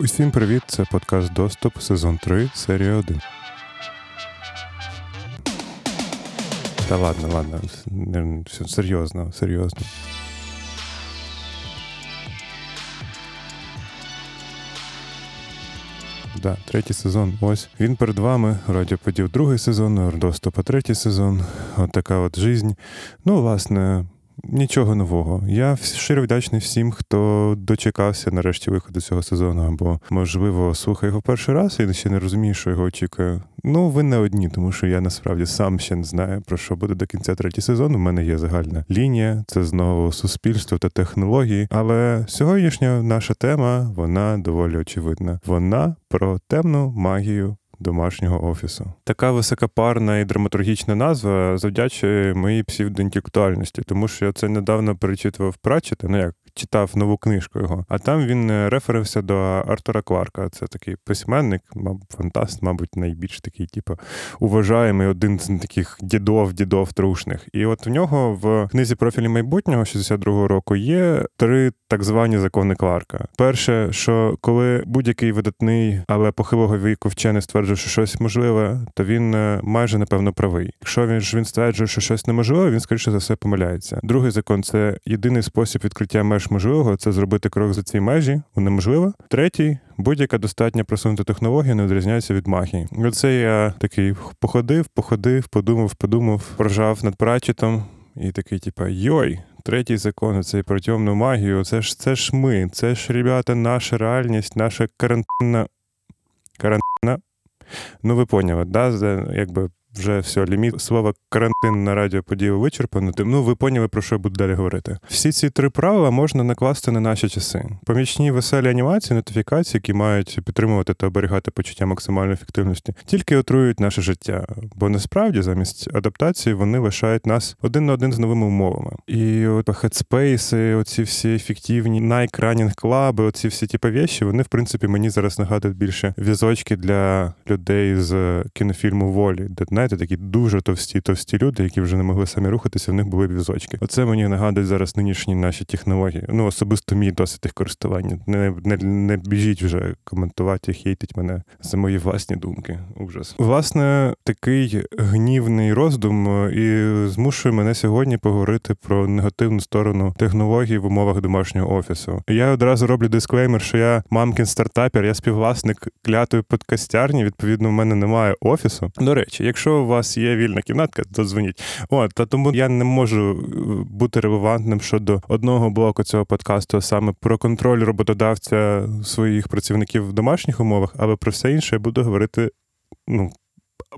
Усім привіт! Це подкаст Доступ, сезон 3, серія 1. Та ладно, ладно, все серйозно, серйозно. Да, третій сезон. Ось він перед вами. Радіоподів другий сезон, доступа третій сезон. От така от жизнь. Ну, власне, Нічого нового. Я щиро вдячний всім, хто дочекався нарешті виходу цього сезону, або, можливо, слухає його перший раз і ще не розуміє, що його очікує. Ну, ви не одні, тому що я насправді сам ще не знаю, про що буде до кінця третій сезон. У мене є загальна лінія, це знову суспільство та технології. Але сьогоднішня наша тема, вона доволі очевидна. Вона про темну магію домашнього офісу. Така високопарна і драматургічна назва завдячує моїй псевдоінтелектуальності, тому що я це недавно перечитував Пратчетта, ну як читав нову книжку його, а там він е, реферився до Артура Кларка. Це такий письменник, фантаст, мабуть, найбільш такий, типу, уважаємий один з таких дідов, дідов трушних. І от в нього в книзі профілі майбутнього 62-го року є три так звані закони Кларка. Перше, що коли будь-який видатний, але похилого віку вчений стверджує, що щось можливе, то він е, майже напевно правий. Якщо він ж він стверджує, що щось неможливе, він скоріше за все помиляється. Другий закон це єдиний спосіб відкриття меж можливого це зробити крок за ці межі, неможливо. Третій. Будь-яка достатньо просунута технологія не відрізняється від магії. Оце я такий походив, походив, подумав, подумав, прожав над прачетом і такий, типа, йой, третій закон, цей про темну магію. Це ж це ж ми, це ж, ребята, наша реальність, наша карантинна. Карантинна. Ну, ви поняли, да? Якби вже все, ліміт слова карантин на радіоподію вичерпано. Ну, ви поняли, про що я буду далі говорити. Всі ці три правила можна накласти на наші часи. Помічні веселі анімації, нотифікації, які мають підтримувати та оберігати почуття максимальної ефективності, тільки отруюють наше життя. Бо насправді замість адаптації вони лишають нас один на один з новими умовами. І от хедспейси, оці всі ефективні найкранінг клаби, оці всі ті вещі, вони в принципі мені зараз нагадують більше візочки для людей з кінофільму волі, де знаєте, такі дуже товсті, товсті люди, які вже не могли самі рухатися, в них були візочки. Оце мені нагадує зараз нинішні наші технології. Ну, особисто мій досвід їх користування. Не не, не біжіть вже коментувати, хейтить мене за мої власні думки. Ужас. Власне, такий гнівний роздум е, і змушує мене сьогодні поговорити про негативну сторону технологій в умовах домашнього офісу. Я одразу роблю дисклеймер, що я мамкін стартапер, я співвласник клятої подкастярні. Відповідно, в мене немає офісу. До речі, якщо якщо у вас є вільна кімнатка, то дзвоніть. От, та тому я не можу е, бути релевантним щодо одного блоку цього подкасту, саме про контроль роботодавця своїх працівників в домашніх умовах, але про все інше я буду говорити. Ну,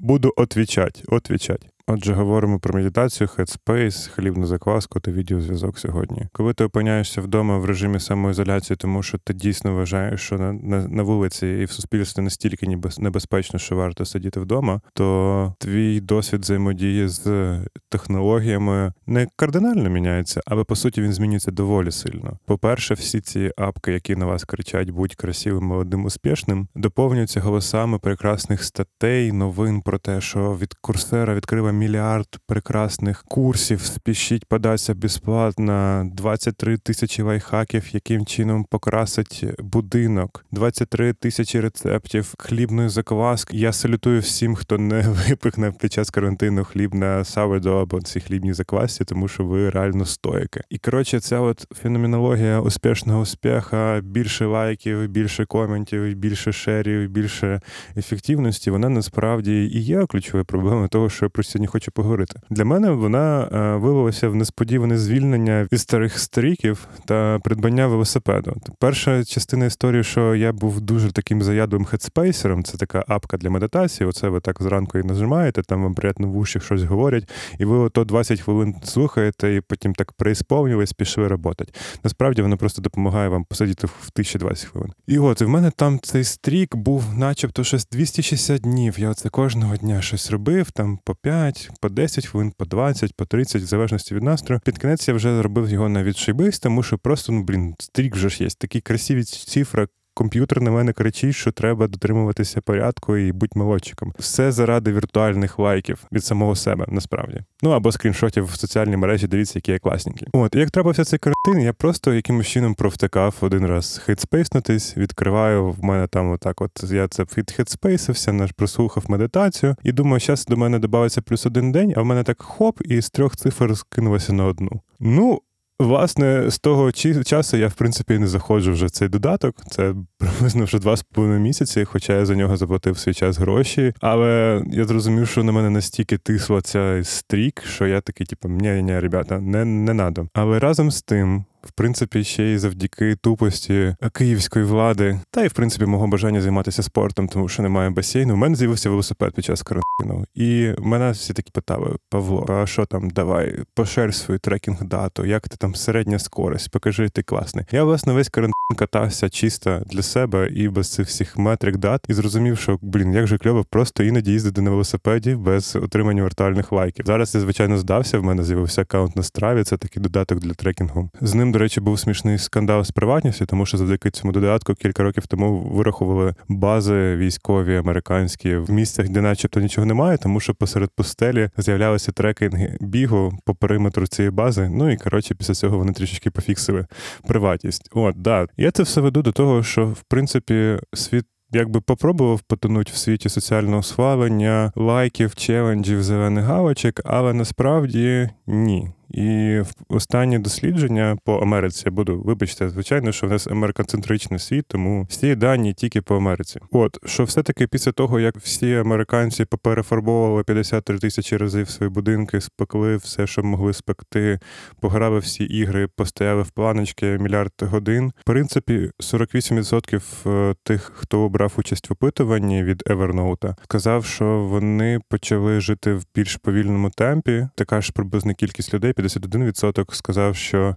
буду отвічати, отвічати. Отже, говоримо про медитацію, Headspace, хлібну закваску та відеозв'язок сьогодні. Коли ти опиняєшся вдома в режимі самоізоляції, тому що ти дійсно вважаєш, що на на, на вулиці і в суспільстві настільки небезпечно, що варто сидіти вдома, то твій досвід взаємодії з технологіями не кардинально міняється, але по суті він змінюється доволі сильно. По-перше, всі ці апки, які на вас кричать, будь красивим, молодим, успішним, доповнюються голосами прекрасних статей, новин про те, що від курсера відкрила мільярд прекрасних курсів. Спішіть податися безплатно, 23 тисячі лайфхаків, яким чином покрасить будинок, 23 тисячі рецептів хлібної закваски. Я салютую всім, хто не випихне під час карантину хліб на sourdough або ці хлібні заквасці, тому що ви реально стоїки. І коротше, ця от феноменологія успішного успіха, більше лайків, більше коментів, більше шерів, більше ефективності. Вона насправді і є ключовою проблемою того, що постійно сьогодні хочу поговорити. Для мене вона е, виявилася в несподіване звільнення від старих стріків та придбання велосипеду. Перша частина історії, що я був дуже таким заядлим хедспейсером, це така апка для медитації. Оце ви так зранку і нажимаєте, там вам приємно в уші щось говорять, і ви ото 20 хвилин слухаєте, і потім так преісповнювались, пішли роботи. Насправді воно просто допомагає вам посидіти в 1020 хвилин. І от і в мене там цей стрік був, начебто, щось 260 днів. Я оце кожного дня щось робив, там по 5 5, по 10 хвилин, по 20, по 30, в залежності від настрою. Під кінець я вже зробив його на відшибись, тому що просто, ну блін, стрік вже ж є. Такі красиві цифри, комп'ютер на мене кричить, що треба дотримуватися порядку і бути молодчиком. Все заради віртуальних лайків від самого себе, насправді. Ну або скріншотів в соціальній мережі, дивіться, які я класненькі. От, як трапився цей карантин, я просто якимось чином провтикав один раз хедспейснутись, відкриваю в мене там отак. От я це хедспейсився, наш прослухав медитацію, і думаю, зараз до мене додається плюс один день, а в мене так хоп, і з трьох цифр скинулося на одну. Ну. Власне, з того часу я, в принципі, не заходжу вже цей додаток. Це приблизно вже два з половиною місяці, хоча я за нього заплатив свій час гроші. Але я зрозумів, що на мене настільки тисла ця стрік, що я такий, типу, ні, ні, ребята, не не надо. Але разом з тим в принципі, ще й завдяки тупості київської влади, та й в принципі мого бажання займатися спортом, тому що немає басейну. У мене з'явився велосипед під час карантину. І мене всі такі питали: Павло, а що там, давай, поширь свою трекінг дату, як ти там середня скорость, покажи, ти класний. Я власне весь карантин катався чисто для себе і без цих всіх метрик дат, і зрозумів, що блін, як же кльово просто іноді їздити на велосипеді без отримання віртуальних лайків. Зараз я звичайно здався. В мене з'явився аккаунт на страві. Це такий додаток для трекінгу. З ним до речі, був смішний скандал з приватністю, тому що завдяки цьому додатку кілька років тому вирахували бази військові американські в місцях, де начебто нічого немає, тому що посеред пустелі з'являлися трекінги бігу по периметру цієї бази. Ну і коротше, після цього вони трішечки пофіксили приватність. От да, я це все веду до того, що в принципі світ. Якби попробував потонути в світі соціального схвалення, лайків, челенджів, зелених галочок, але насправді ні. І останні дослідження по Америці я буду, вибачте, звичайно, що в нас американцентричний світ, тому всі дані тільки по Америці. От що все-таки після того, як всі американці поперефарбовували 53 тисячі разів свої будинки, спекли все, що могли спекти, пограли всі ігри, постояли в планочки мільярд годин. В принципі, 48% е, тих, хто брав участь в опитуванні від Evernote, сказав, що вони почали жити в більш повільному темпі. Така ж приблизна кількість людей. 51% сказав, що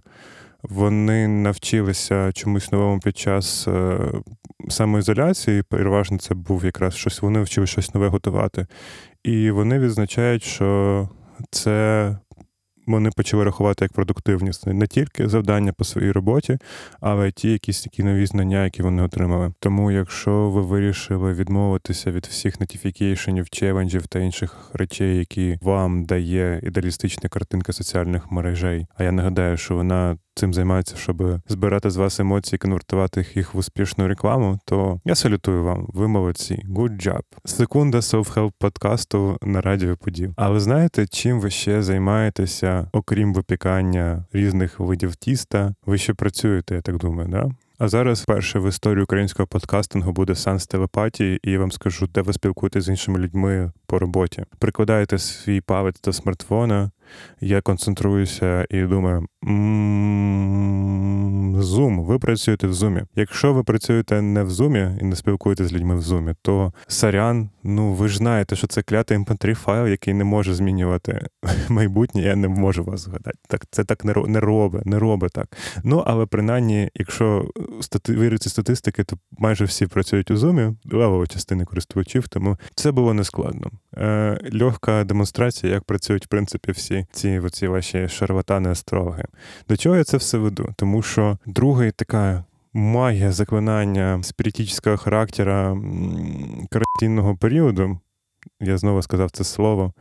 вони навчилися чомусь новому під час е, самоізоляції. Переважно це був якраз щось, вони вчили щось нове готувати. І вони відзначають, що це вони почали рахувати як продуктивність не тільки завдання по своїй роботі, але й ті якісь такі нові знання, які вони отримали. Тому, якщо ви вирішили відмовитися від всіх нотіфікейшенів, челенджів та інших речей, які вам дає ідеалістична картинка соціальних мережей, а я нагадаю, що вона цим займається, щоб збирати з вас емоції, конвертувати їх в успішну рекламу, то я салютую вам. Ви молодці. Good job. Секунда self-help подкасту на радіо Подів. А ви знаєте, чим ви ще займаєтеся, окрім випікання різних видів тіста? Ви ще працюєте, я так думаю, да? А зараз перше в історії українського подкастингу буде сеанс телепатії, і я вам скажу, де ви спілкуєтеся з іншими людьми по роботі. Прикладаєте свій палець до смартфона, я концентруюся і думаю: Zoom, ви працюєте в зумі. Якщо ви працюєте не в зумі і не спілкуєтеся з людьми в зумі, то сарян, ну ви ж знаєте, що це клятий mp3 файл, який не може змінювати майбутнє. Я не можу вас згадати. Так це так не не робить, не робить так. Ну але принаймні, якщо стати вірити статистики, то майже всі працюють у зумі, левова частина користувачів, тому це було нескладно. Е, Легка демонстрація, як працюють в принципі всі ці оці ваші шарлатани астрологи. До чого я це все веду? Тому що друга така магія заклинання спіритічного характера карантинного періоду, я знову сказав це слово,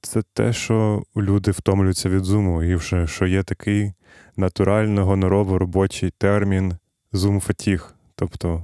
це те, що люди втомлюються від зуму, і вже що є такий натурально гонорово робочий термін зум фатіг. Тобто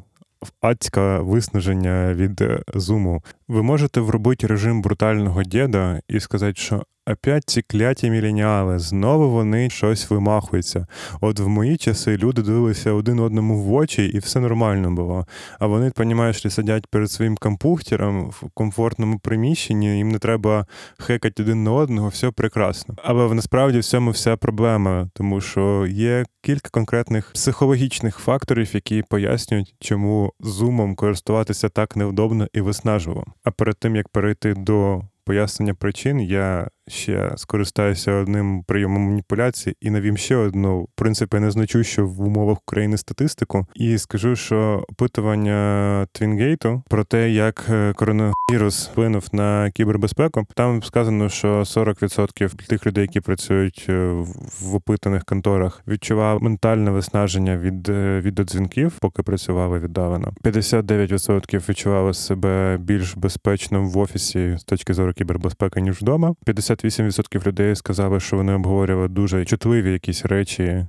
адське виснаження від зуму. Ви можете вробити режим брутального діда і сказати, що Опять ці кляті міленіали, знову вони щось вимахуються. От в мої часи люди дивилися один одному в очі, і все нормально було. А вони, понімаєш, сидять перед своїм компухтером в комфортному приміщенні, їм не треба хекати один на одного, все прекрасно. Але насправді в цьому вся проблема, тому що є кілька конкретних психологічних факторів, які пояснюють, чому зумом користуватися так невдобно і виснажливо. А перед тим як перейти до пояснення причин, я ще скористаюся одним прийомом маніпуляції і навім ще одну, в принципі, незначущу в умовах України статистику. І скажу, що опитування Твінгейту про те, як е, коронавірус вплинув на кібербезпеку, там сказано, що 40% тих людей, які працюють е, в опитаних конторах, відчував ментальне виснаження від е, відеодзвінків, поки працювали віддалено. 59% відчували себе більш безпечно в офісі з точки зору кібербезпеки ніж вдома. 58% людей сказали, що вони обговорювали дуже чутливі якісь речі.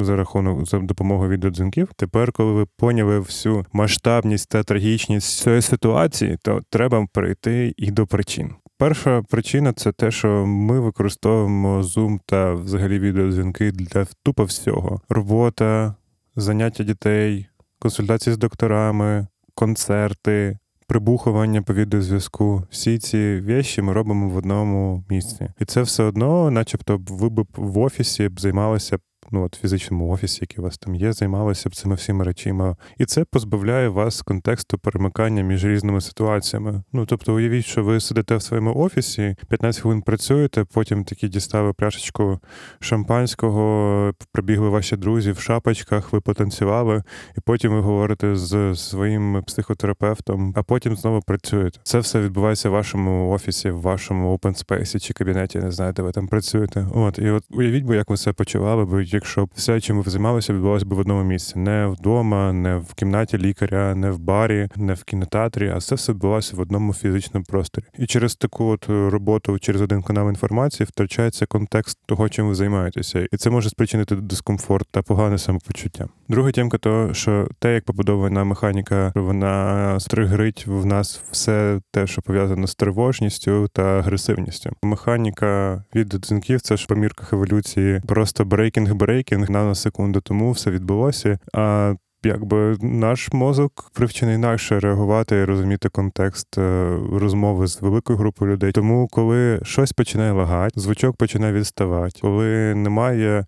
За рахунок за допомогою відеодзвінків. Тепер, коли ви поняли всю масштабність та трагічність цієї ситуації, то треба перейти і до причин. Перша причина це те, що ми використовуємо Zoom та взагалі відеодзвінки для тупо всього: робота, заняття дітей, консультації з докторами, концерти, прибухування по відеозв'язку. Всі ці віші ми робимо в одному місці. І це все одно, начебто, ви б в офісі б займалися ну от фізичному офісі, який у вас там є, займалися б цими всіма речима. І це позбавляє вас контексту перемикання між різними ситуаціями. Ну тобто, уявіть, що ви сидите в своєму офісі, 15 хвилин працюєте, потім такі дістали пляшечку шампанського, прибігли ваші друзі в шапочках, ви потанцювали, і потім ви говорите з своїм психотерапевтом, а потім знову працюєте. Це все відбувається в вашому офісі, в вашому open space чи кабінеті, не знаю, де ви там працюєте. От і от уявіть би, як ви це почували б якщо все, чим ви займалися, відбувалося б в одному місці, не вдома, не в кімнаті лікаря, не в барі, не в кінотеатрі, а це все відбувалося в одному фізичному просторі. І через таку от роботу, через один канал інформації, втрачається контекст того, чим ви займаєтеся, і це може спричинити дискомфорт та погане самопочуття. Друга тємка то, що те, як побудована механіка, вона стригрить в нас все те, що пов'язано з тривожністю та агресивністю. Механіка відеодзвінків це ж по мірках еволюції, просто breaking breaking наносекунду тому все відбулося. А Якби наш мозок привчений інакше реагувати і розуміти контекст е, розмови з великою групою людей. Тому, коли щось починає лагати, звучок починає відставати, коли немає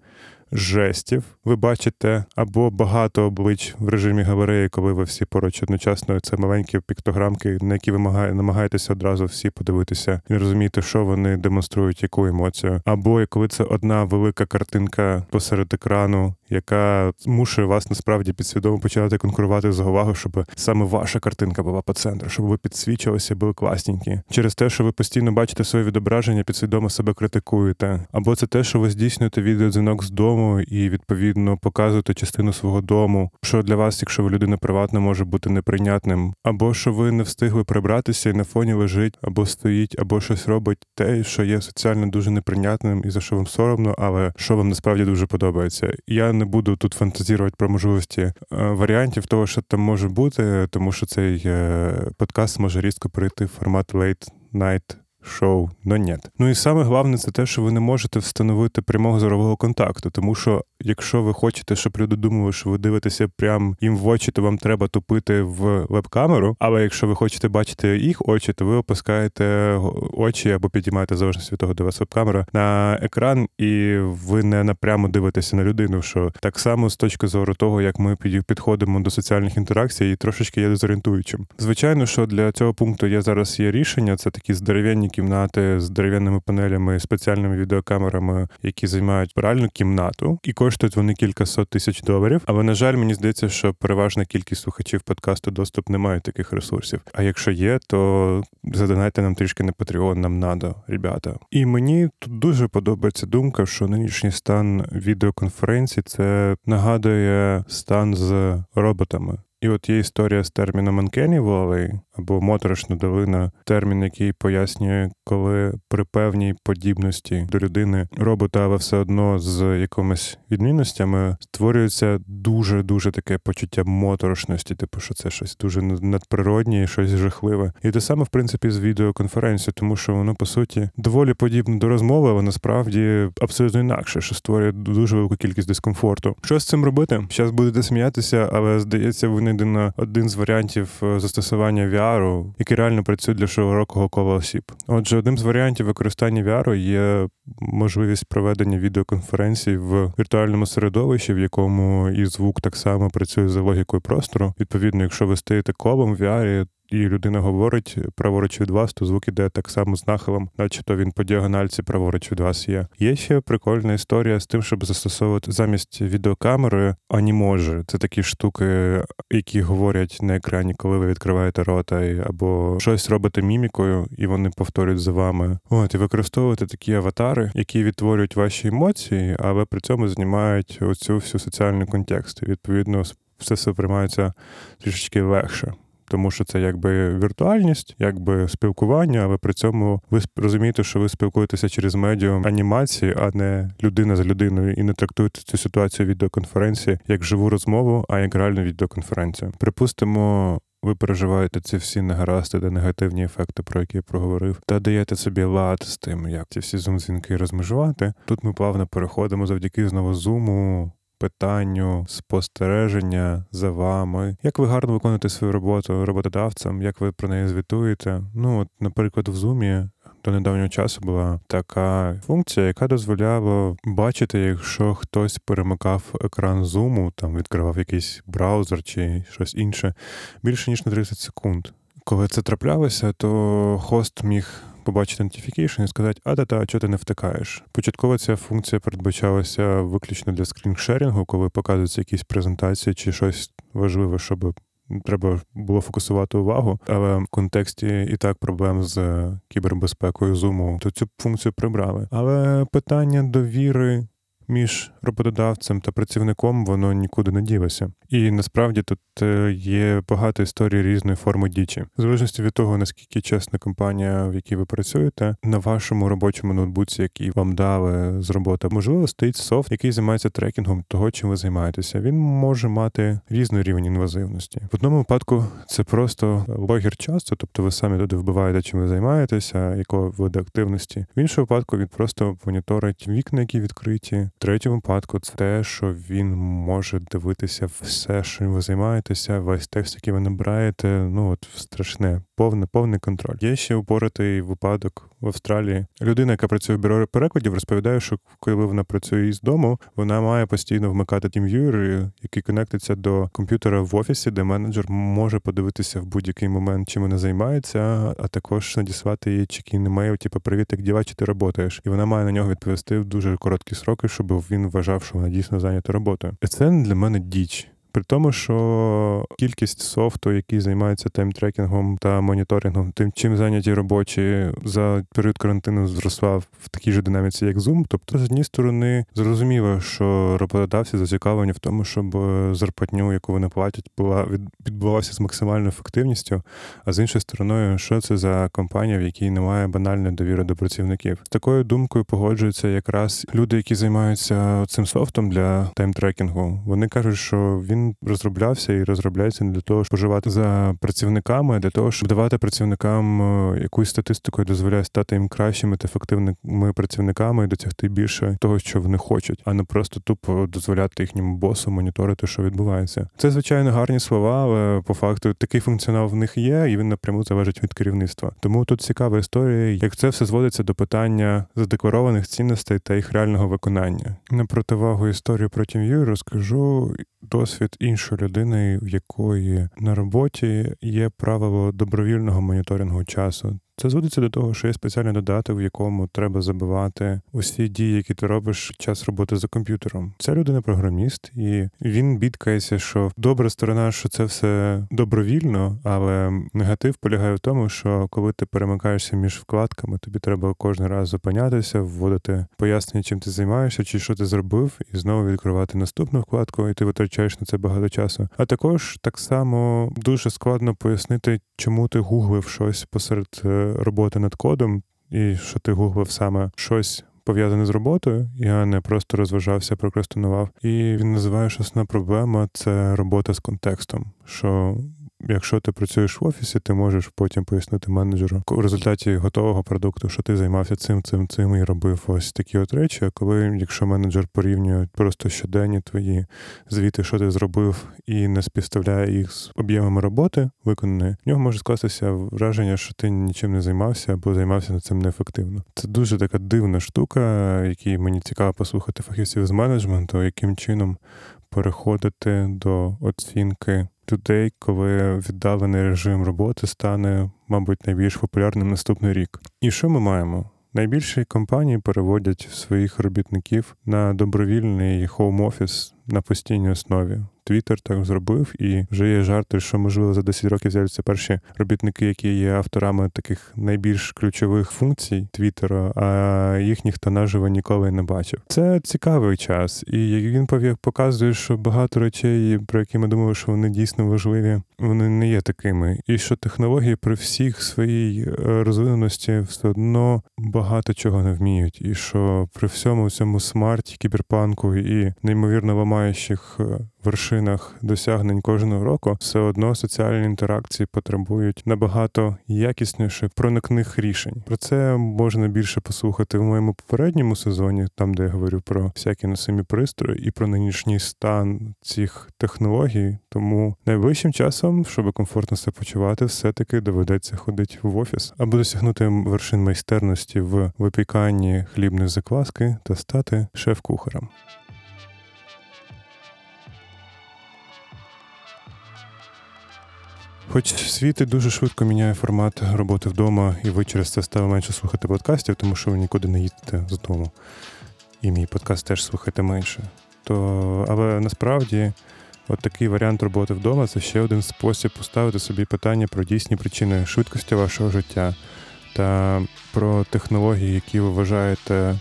жестів. Ви бачите або багато облич в режимі галереї, коли ви всі поруч одночасно це маленькі піктограмки, на які ви намагаєтеся одразу всі подивитися і розуміти, що вони демонструють, яку емоцію. Або коли це одна велика картинка посеред екрану, яка змушує вас насправді підсвідомо починати конкурувати за увагу, щоб саме ваша картинка була по центру, щоб ви підсвічувалися, були класненькі. Через те, що ви постійно бачите своє відображення, підсвідомо себе критикуєте. Або це те, що ви здійснюєте відеодзвінок з дому і відповідно показуєте частину свого дому, що для вас, якщо ви людина приватна, може бути неприйнятним, або що ви не встигли прибратися і на фоні лежить, або стоїть, або щось робить те, що є соціально дуже неприйнятним і за що вам соромно, але що вам насправді дуже подобається. Я не буду тут фантазірувати про можливості е, варіантів того, що там може бути, тому що цей е, подкаст може різко перейти в формат late night шоу, но ні. Ну і саме головне це те, що ви не можете встановити прямого зорового контакту, тому що якщо ви хочете, щоб люди думали, що ви дивитеся прямо їм в очі, то вам треба тупити в веб-камеру. Але якщо ви хочете бачити їх очі, то ви опускаєте очі або підіймаєте залежно від того, де вас веб-камера на екран, і ви не напрямо дивитеся на людину. Що так само з точки зору того, як ми підходимо до соціальних інтеракцій, і трошечки є дезорієнтуючим. Звичайно, що для цього пункту є зараз є рішення. Це такі здоровенні кімнати з дерев'яними панелями, спеціальними відеокамерами, які займають реальну кімнату, і коштують вони кількасот тисяч доларів. Але на жаль, мені здається, що переважна кількість слухачів подкасту доступ не мають таких ресурсів. А якщо є, то задонайте нам трішки на Patreon, нам надо, ребята. І мені тут дуже подобається думка, що нинішній стан відеоконференції це нагадує стан з роботами. І от є історія з терміном Uncanny Valley, або моторошна долина, термін, який пояснює, коли при певній подібності до людини робота, але все одно з якимись відмінностями створюється дуже дуже таке почуття моторошності, типу, що це щось дуже надприроднє, щось жахливе. І те саме, в принципі, з відеоконференцією, тому що воно по суті доволі подібне до розмови, але насправді абсолютно інакше, що створює дуже велику кількість дискомфорту. Що з цим робити? Зараз будете сміятися, але здається, винайдено один з варіантів е, застосування VR, який реально працює для широкого кола осіб. Отже, одним з варіантів використання VR є можливість проведення відеоконференцій в віртуальному середовищі, в якому і звук так само працює за логікою простору. Відповідно, якщо ви стоїте колом в VR, і людина говорить праворуч від вас, то звук іде так само з нахилом, начебто він по діагональці праворуч від вас є. Є ще прикольна історія з тим, щоб застосовувати замість відеокамери аніможі. Це такі штуки, які говорять на екрані, коли ви відкриваєте рота, або щось робите мімікою, і вони повторюють за вами. От і використовувати такі аватари, які відтворюють ваші емоції, але при цьому знімають оцю всю соціальний контекст. І відповідно все це приймається трішечки легше тому що це якби віртуальність, якби спілкування, але при цьому ви розумієте, що ви спілкуєтеся через медіум анімації, а не людина з людиною, і не трактуєте цю ситуацію відеоконференції як живу розмову, а як реальну відеоконференцію. Припустимо. Ви переживаєте ці всі негаразди та негативні ефекти, про які я проговорив, та даєте собі лад з тим, як ці всі зум-дзвінки розмежувати. Тут ми плавно переходимо завдяки знову зуму питанню спостереження за вами, як ви гарно виконуєте свою роботу роботодавцям, як ви про неї звітуєте. Ну, от, наприклад, в Zoom до недавнього часу була така функція, яка дозволяла бачити, якщо хтось перемикав екран зуму, там відкривав якийсь браузер чи щось інше більше ніж на 30 секунд. Коли це траплялося, то хост міг побачити notification і сказати, а та-та, чого ти не втикаєш. Початково ця функція передбачалася виключно для скріншерінгу, коли показується якісь презентації чи щось важливе, щоб. Треба було фокусувати увагу, але в контексті і так проблем з кібербезпекою зуму, то цю функцію прибрали. Але питання довіри між роботодавцем та працівником воно нікуди не ділося. І насправді тут е, є багато історій різної форми дічі, в залежності від того, наскільки чесна компанія, в якій ви працюєте, на вашому робочому ноутбуці, який вам дали з роботи, можливо, стоїть софт, який займається трекінгом того, чим ви займаєтеся. Він може мати різний рівень інвазивності. В одному випадку це просто логір часу, тобто ви самі туди вбиваєте, чим ви займаєтеся, якого виду активності. В іншому випадку він просто моніторить вікна, які відкриті. Третьому випадку це те, що він може дивитися все, що ви займаєтеся, весь текст, який ви набираєте, ну от страшне, повне, повний контроль. Є ще упоратий випадок в Австралії. Людина, яка працює в бюро перекладів, розповідає, що коли вона працює із дому, вона має постійно вмикати TeamViewer, який конектиться до комп'ютера в офісі, де менеджер може подивитися в будь-який момент, чим вона займається, а також надіслати їй чекін мейл, типу привіт, як діла, чи ти працюєш. І вона має на нього відповісти в дуже короткі сроки, щоб він вважав, що вона дійсно зайнята роботою. І це для мене діч. При тому, що кількість софту, який займається таймтрекінгом та моніторингом, тим, чим зайняті робочі за період карантину зросла в такій же динаміці, як Zoom. Тобто, з однієї сторони, зрозуміло, що роботодавці зацікавлені в тому, щоб зарплатню, яку вони платять, була відбувалася з максимальною ефективністю. А з іншої сторони, що це за компанія, в якій немає банальної довіри до працівників? З такою думкою погоджуються якраз люди, які займаються цим софтом для таймтрекінгу. Вони кажуть, що він розроблявся і розробляється не для того, щоб поживати за працівниками, а для того, щоб давати працівникам е, якусь статистику, дозволяє стати їм кращими та ефективними працівниками і досягти більше того, що вони хочуть, а не просто тупо дозволяти їхньому босу моніторити, що відбувається. Це звичайно гарні слова, але по факту такий функціонал в них є, і він напряму залежить від керівництва. Тому тут цікава історія, як це все зводиться до питання задекларованих цінностей та їх реального виконання. На противагу історію про TeamViewer розкажу досвід іншої людини, в якої на роботі є правило добровільного моніторингу часу. Це зводиться до того, що є спеціальний додаток, в якому треба забивати усі дії, які ти робиш час роботи за комп'ютером. Ця людина програміст, і він бідкається, що добра сторона, що це все добровільно, але негатив полягає в тому, що коли ти перемикаєшся між вкладками, тобі треба кожен раз зупинятися, вводити пояснення, чим ти займаєшся, чи що ти зробив, і знову відкривати наступну вкладку, і ти витрачаєш на це багато часу. А також так само дуже складно пояснити, чому ти гуглив щось посеред. Роботи над кодом, і що ти гуглив саме щось пов'язане з роботою, я не просто розважався, прокрастинував. І він називає, що основна проблема це робота з контекстом. що Якщо ти працюєш в офісі, ти можеш потім пояснити менеджеру в результаті готового продукту, що ти займався цим, цим, цим і робив ось такі от речі. А коли якщо менеджер порівнює просто щоденні твої звіти, що ти зробив, і не співставляє їх з об'ємами роботи виконаної, в нього може скластися враження, що ти нічим не займався або займався над цим неефективно. Це дуже така дивна штука, якій мені цікаво послухати фахівців з менеджменту, яким чином переходити до оцінки людей, коли віддалений режим роботи стане, мабуть, найбільш популярним наступний рік. І що ми маємо? Найбільші компанії переводять своїх робітників на добровільний хоум-офіс на постійній основі. Твіттер так зробив, і вже є жарти, що можливо за 10 років з'являться перші робітники, які є авторами таких найбільш ключових функцій Твіттера, а їх ніхто наживо ніколи не бачив. Це цікавий час, і він показує, що багато речей, про які ми думали, що вони дійсно важливі, вони не є такими. І що технології при всіх своїй е, розвиненості все одно багато чого не вміють, і що при всьому цьому смарті, кіберпанку і неймовірно ламаючих е, вершинах досягнень кожного року, все одно соціальні інтеракції потребують набагато якісніше проникних рішень. Про це можна більше послухати в моєму попередньому сезоні, там де я говорю про всякі носимі пристрої і про нинішній стан цих технологій. Тому найближчим часом, щоб комфортно себе почувати, все-таки доведеться ходити в офіс або досягнути вершин майстерності в випіканні хлібної закваски та стати шеф-кухарем. Хоч світ і дуже швидко міняє формат роботи вдома, і ви через це стали менше слухати подкастів, тому що ви нікуди не їдете з дому. І мій подкаст теж слухайте менше. То, Але насправді, от такий варіант роботи вдома це ще один спосіб поставити собі питання про дійсні причини швидкості вашого життя та про технології, які ви вважаєте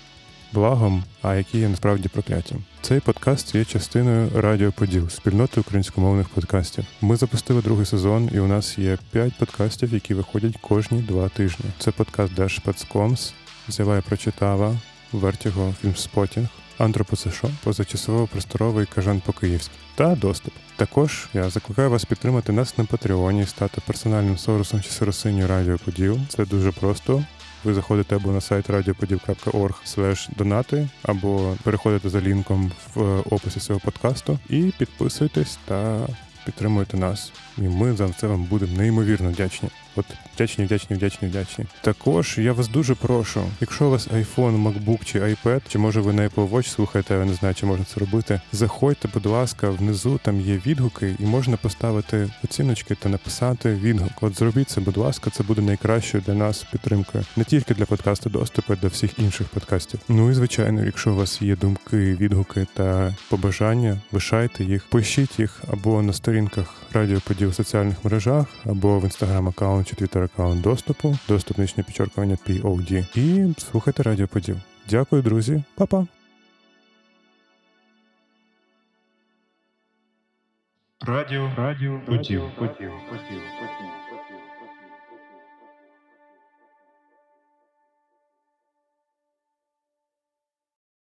благом, а які є насправді прокляттям. Цей подкаст є частиною Радіо Поділ, спільноти українськомовних подкастів. Ми запустили другий сезон, і у нас є п'ять подкастів, які виходять кожні два тижні. Це подкаст Дашпецкомс, Зява прочитава, Вертіго, Фільмспотінг, Антропоцешо, позачасово просторовий кажан по київськи та доступ. Також я закликаю вас підтримати нас на Патреоні, стати персональним сорусом чи соросиню Радіо Поділ. Це дуже просто. Ви заходите або на сайт radiopodів.org донати, або переходите за лінком в описі цього подкасту і підписуйтесь та підтримуйте нас. І ми за це вам будемо неймовірно вдячні. От вдячні, вдячні, вдячні, вдячні. Також я вас дуже прошу, якщо у вас iPhone, MacBook чи iPad, чи може ви на Apple Watch слухаєте, я не знаю, чи можна це робити. Заходьте, будь ласка, внизу там є відгуки, і можна поставити оціночки та написати відгук. От зробіть це, будь ласка, це буде найкращою для нас підтримкою, не тільки для подкасту доступу, а для всіх інших подкастів. Ну і звичайно, якщо у вас є думки, відгуки та побажання, лишайте їх, пишіть їх або на сторінках радіоподів у соціальних мережах, або в інстаграм аккаунт чи твіттер аккаунт доступу, доступ нічне підчеркування POD. І слухайте радіоподів. Дякую, друзі, Па-па! Радіо, радіо, поділ, поділ, поділ, поділ.